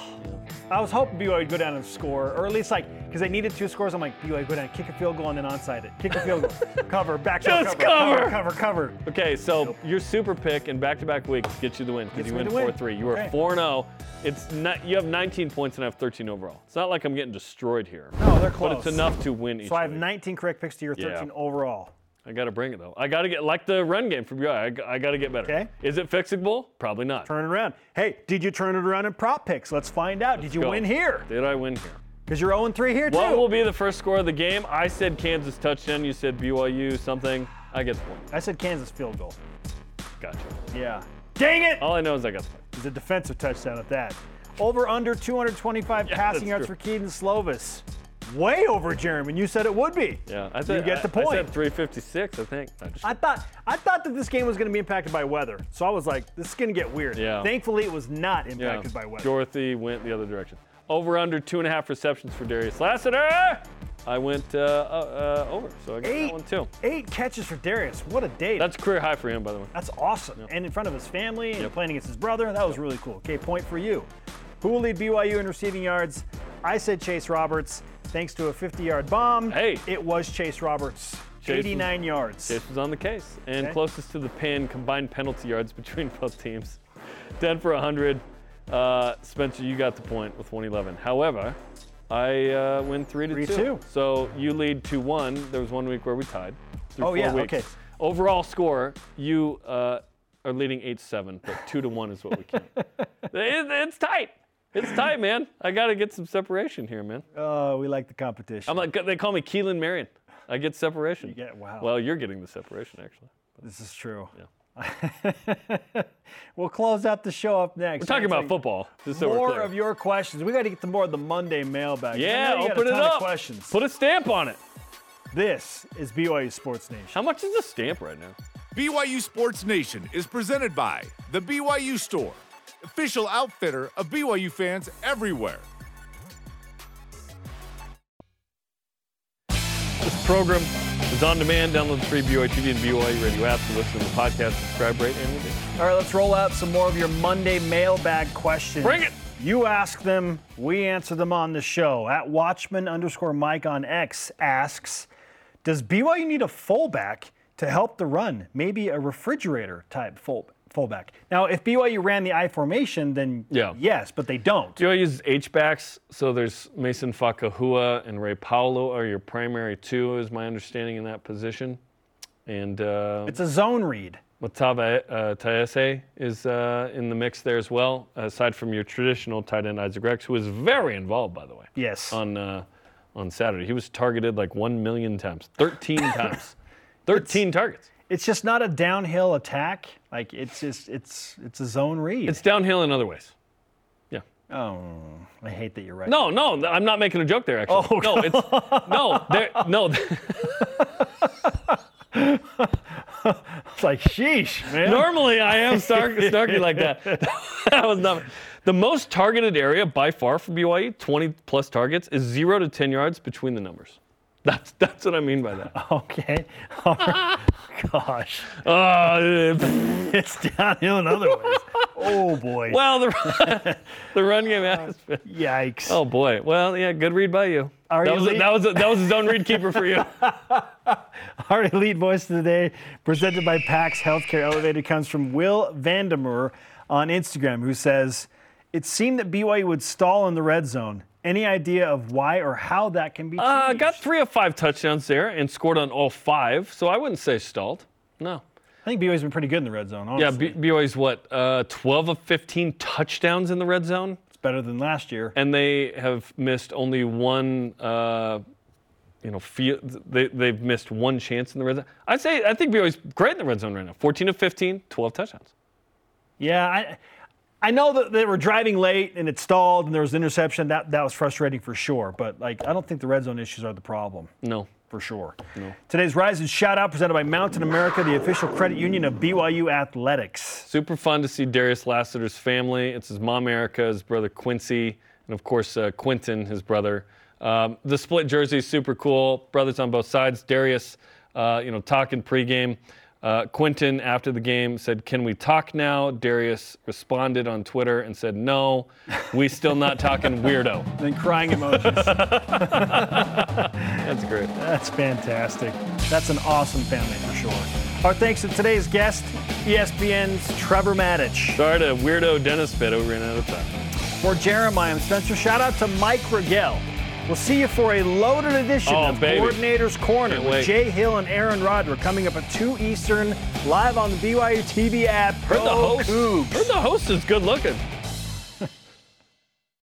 I was hoping BYU would go down and score, or at least like because they needed two scores. I'm like BYU go down, and kick a field goal, and then onside it. Kick a field goal, cover, back Just cover, cover. cover, cover. Okay, so your super pick in back-to-back weeks gets you the win because you win 4-3. You were Okay. 4-0. It's not. You have 19 points and I have 13 overall. It's not like I'm getting destroyed here. No, they're close. but it's enough to win each. So I have week. 19 correct picks to your Yeah. 13 overall. I got to bring it though. I got to get like the run game for BYU. I got to get better. Okay. Is it fixable? Probably not. Turn it around. Hey, did you turn it around in prop picks? Let's find out. did you go. win here? Did I win here? Because you're 0 3 here, too. What will be the first score of the game? I said Kansas touchdown. You said BYU something. I get the point. I said Kansas field goal. Gotcha. Yeah. Dang it! All I know is I got the point. It's a defensive touchdown at that. Over under 225 Yeah, passing yards true. for Kedon Slovis. Way over Jeremy. You said it would be. Yeah, I said, you get the I- I, said 356. I think. I just, I thought I thought that this game was going to be impacted by weather, so I was like, this is going to get weird. Yeah. Thankfully, it was not yeah. impacted by weather. Dorothy went the other direction. Over under two and a half receptions for Darius Lassiter. I went uh, uh, uh, over, so I got Eight, that one too. eight catches for Darius. What a day. That's career high for him, by the way. That's awesome. And in front of his family and Yep. playing against his brother, that was really cool. Okay, point for you. Who will lead BYU in receiving yards? I said Chase Roberts. Thanks to a 50-yard bomb, Hey. it was Chase Roberts. Chase was- 89 yards. Chase was on the case and Okay. closest to the pin combined penalty yards between both teams. 10 for 100. Uh, Spencer, you got the point with 111. However, I uh, win 3 to 2. 3-2. So you lead 2 1. There was one week where we tied. Oh, yeah, weeks. okay. Overall score, you uh, are leading 8 7, but 2 to 1 is what we can. it, it's tight. It's tight, man. I got to get some separation here, man. Oh, we like the competition. I'm like, they call me Keelan Marion. I get separation. You get- wow. Well, you're getting the separation, actually. This is true. Yeah. we'll close out the show up next. We're talking about football. Just so More of your questions. We got to get to more of the Monday mailbag. Yeah, know you got open it up. questions. Put a stamp on it. This is BYU Sports Nation. How much is a stamp right now? BYU Sports Nation is presented by The BYU Store, official outfitter of BYU fans everywhere. This program is on demand. Download the free BYU TV and BYU radio apps to listen to the podcast. Subscribe, rate, and review. All right, let's roll out some more of your Monday mailbag questions. Bring it. You ask them, we answer them on the show. At Watchman underscore Mike on X asks, does BYU need a fullback to help the run? Maybe a refrigerator type full, fullback. Now, if BYU ran the I formation, then Yeah. yes, but they don't. BYU uses H-backs, so there's Mason Fakahua and Ray Paulo are your primary two, is my understanding in that position. And uh, It's a zone read. Matava uh, Taese is uh, in the mix there as well, aside from your traditional tight end Isaac Rex, who is very involved, by the way. Yes. on uh, on Saturday. He was targeted like one million times, 13 times, 13 targets. It's just not a downhill attack. Like it's just it's it's a zone read. It's downhill in other ways. Yeah. oh, I hate that you're right. No, no, I'm not making a joke there. Actually, Oh, no, it's no, there, no. It's like sheesh, man. Normally, I am snark, snarky like that. that was not. The most targeted area by far for BYU, 20 plus targets, is zero to 10 yards between the numbers. That's that's what I mean by that. Okay. Right. Gosh. Uh, It's downhill in other ways. Oh boy. well, the the run game has been. Yikes. Oh boy. Well, yeah, good read by you. Are that was a, that was a, that was a zone read keeper for you. Our elite voice of the day, presented by PAX Healthcare Elevated, comes from Will Vandermeer on Instagram, who says, "It seemed that BYU would stall in the red zone. Any idea of why or how that can be changed?" Uh, got three of five touchdowns there and scored on all five, so I wouldn't say stalled. No. I think BYU's been pretty good in the red zone. Yeah, Honestly. B- BYU's what? Uh, 12 of 15 touchdowns in the red zone, it's better than last year. and they have missed only one. Uh, you know, feel, they, they've missed one chance in the red zone. I'd say I think BYU's great in the red zone right now. 14 of 15, 12 touchdowns. Yeah, I, I know that they were driving late and it stalled and there was an interception. That that was frustrating for sure. But like, I don't think the red zone issues are the problem. No. for sure. No. Today's Rise and Shout Out presented by Mountain America, the official credit union of BYU Athletics. Super fun to see Darius Lassiter's family. It's his mom, Erica, his brother Quincy, and of course uh, Quinton, his brother. Um, the split jersey is super cool. Brothers on both sides. Darius, uh, you know, talking pregame. Uh, Quinton, after the game, said, "Can we talk now?" Darius responded on Twitter and said, "No, we still not talking, weirdo." Then crying emojis. That's great. That's fantastic. That's an awesome family for sure. Our thanks to today's guest, ESPN's Trevor Matich. Sorry to weirdo Dennis Pitt. We ran out of time. For Jeremiah and Spencer, shout out to Mike Rigel. We'll see you for a loaded edition Oh, of baby. Coordinator's Corner Can't with wait. Jay Hill and Aaron Rodder coming up at 2 Eastern, live on the BYU TV app. Heard the host. Cougs. Heard the host is good looking.